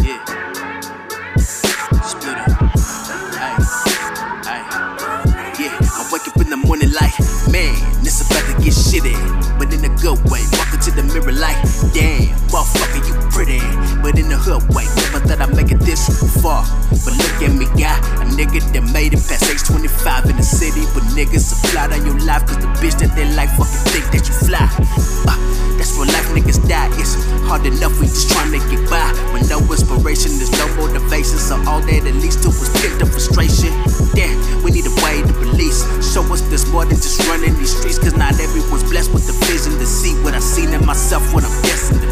Yeah. Split up. Ay, ay. Yeah, I wake up in the morning like, man, this about to get shitty. Never thought I'd make it this far. But look at me, got a nigga that made it past age 25 in the city. But niggas apply on your life, cause the bitch that they like fucking think that you fly. Uh, that's where life niggas die. It's hard enough, we just trying to get by. With no inspiration, there's no motivation. So all that at least to was pent up frustration. Damn, we need a way to release. Show us there's more than just running these streets. Cause not everyone's blessed with the vision to see what I seen in myself, what I'm destined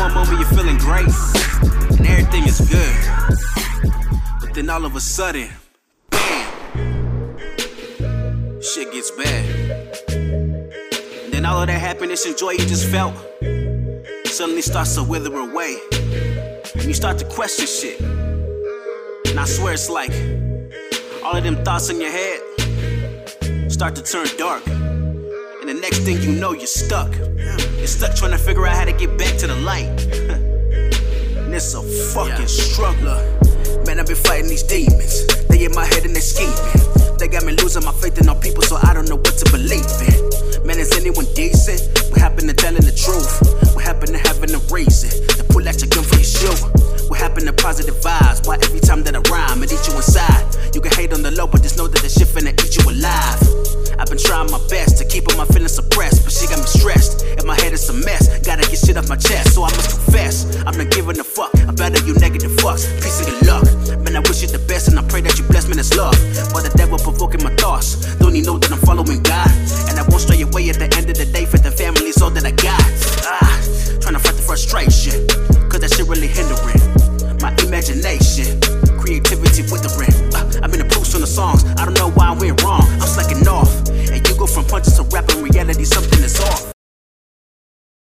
one moment you're feeling great and everything is good. But then all of a sudden, bam, shit gets bad. And then all of that happiness and joy you just felt suddenly starts to wither away. And you start to question shit. And I swear it's like all of them thoughts in your head start to turn dark. The next thing you know, you're stuck. You're stuck trying to figure out how to get back to the light. and it's a fucking struggle. Man, I've been fighting these demons. They in my head and they scheming. They got me losing my faith in all people, so I don't know what to believe in. Man, is anyone decent? What happened to telling the truth? What happened to having a reason? To pull out your gun for your shoe? What happened to positive vibes? Why every time that I rhyme, it eats you inside? You can hate on the low, but just know that the shit finna eat you alive. I've been trying my best to keep all my feelings suppressed, but she got me stressed. And my head is a mess, gotta get shit off my chest, so I must confess. I'm not giving a fuck about all you negative fucks. Peace and good luck. Man, I wish you the best, and I pray that you bless me It's love. but the devil provoking my thoughts, don't he know that I'm following God? And I won't stray away at the end of the day, for the family's all that I got. Ah, trying to fight the frustration, cause that shit really hindering my imagination.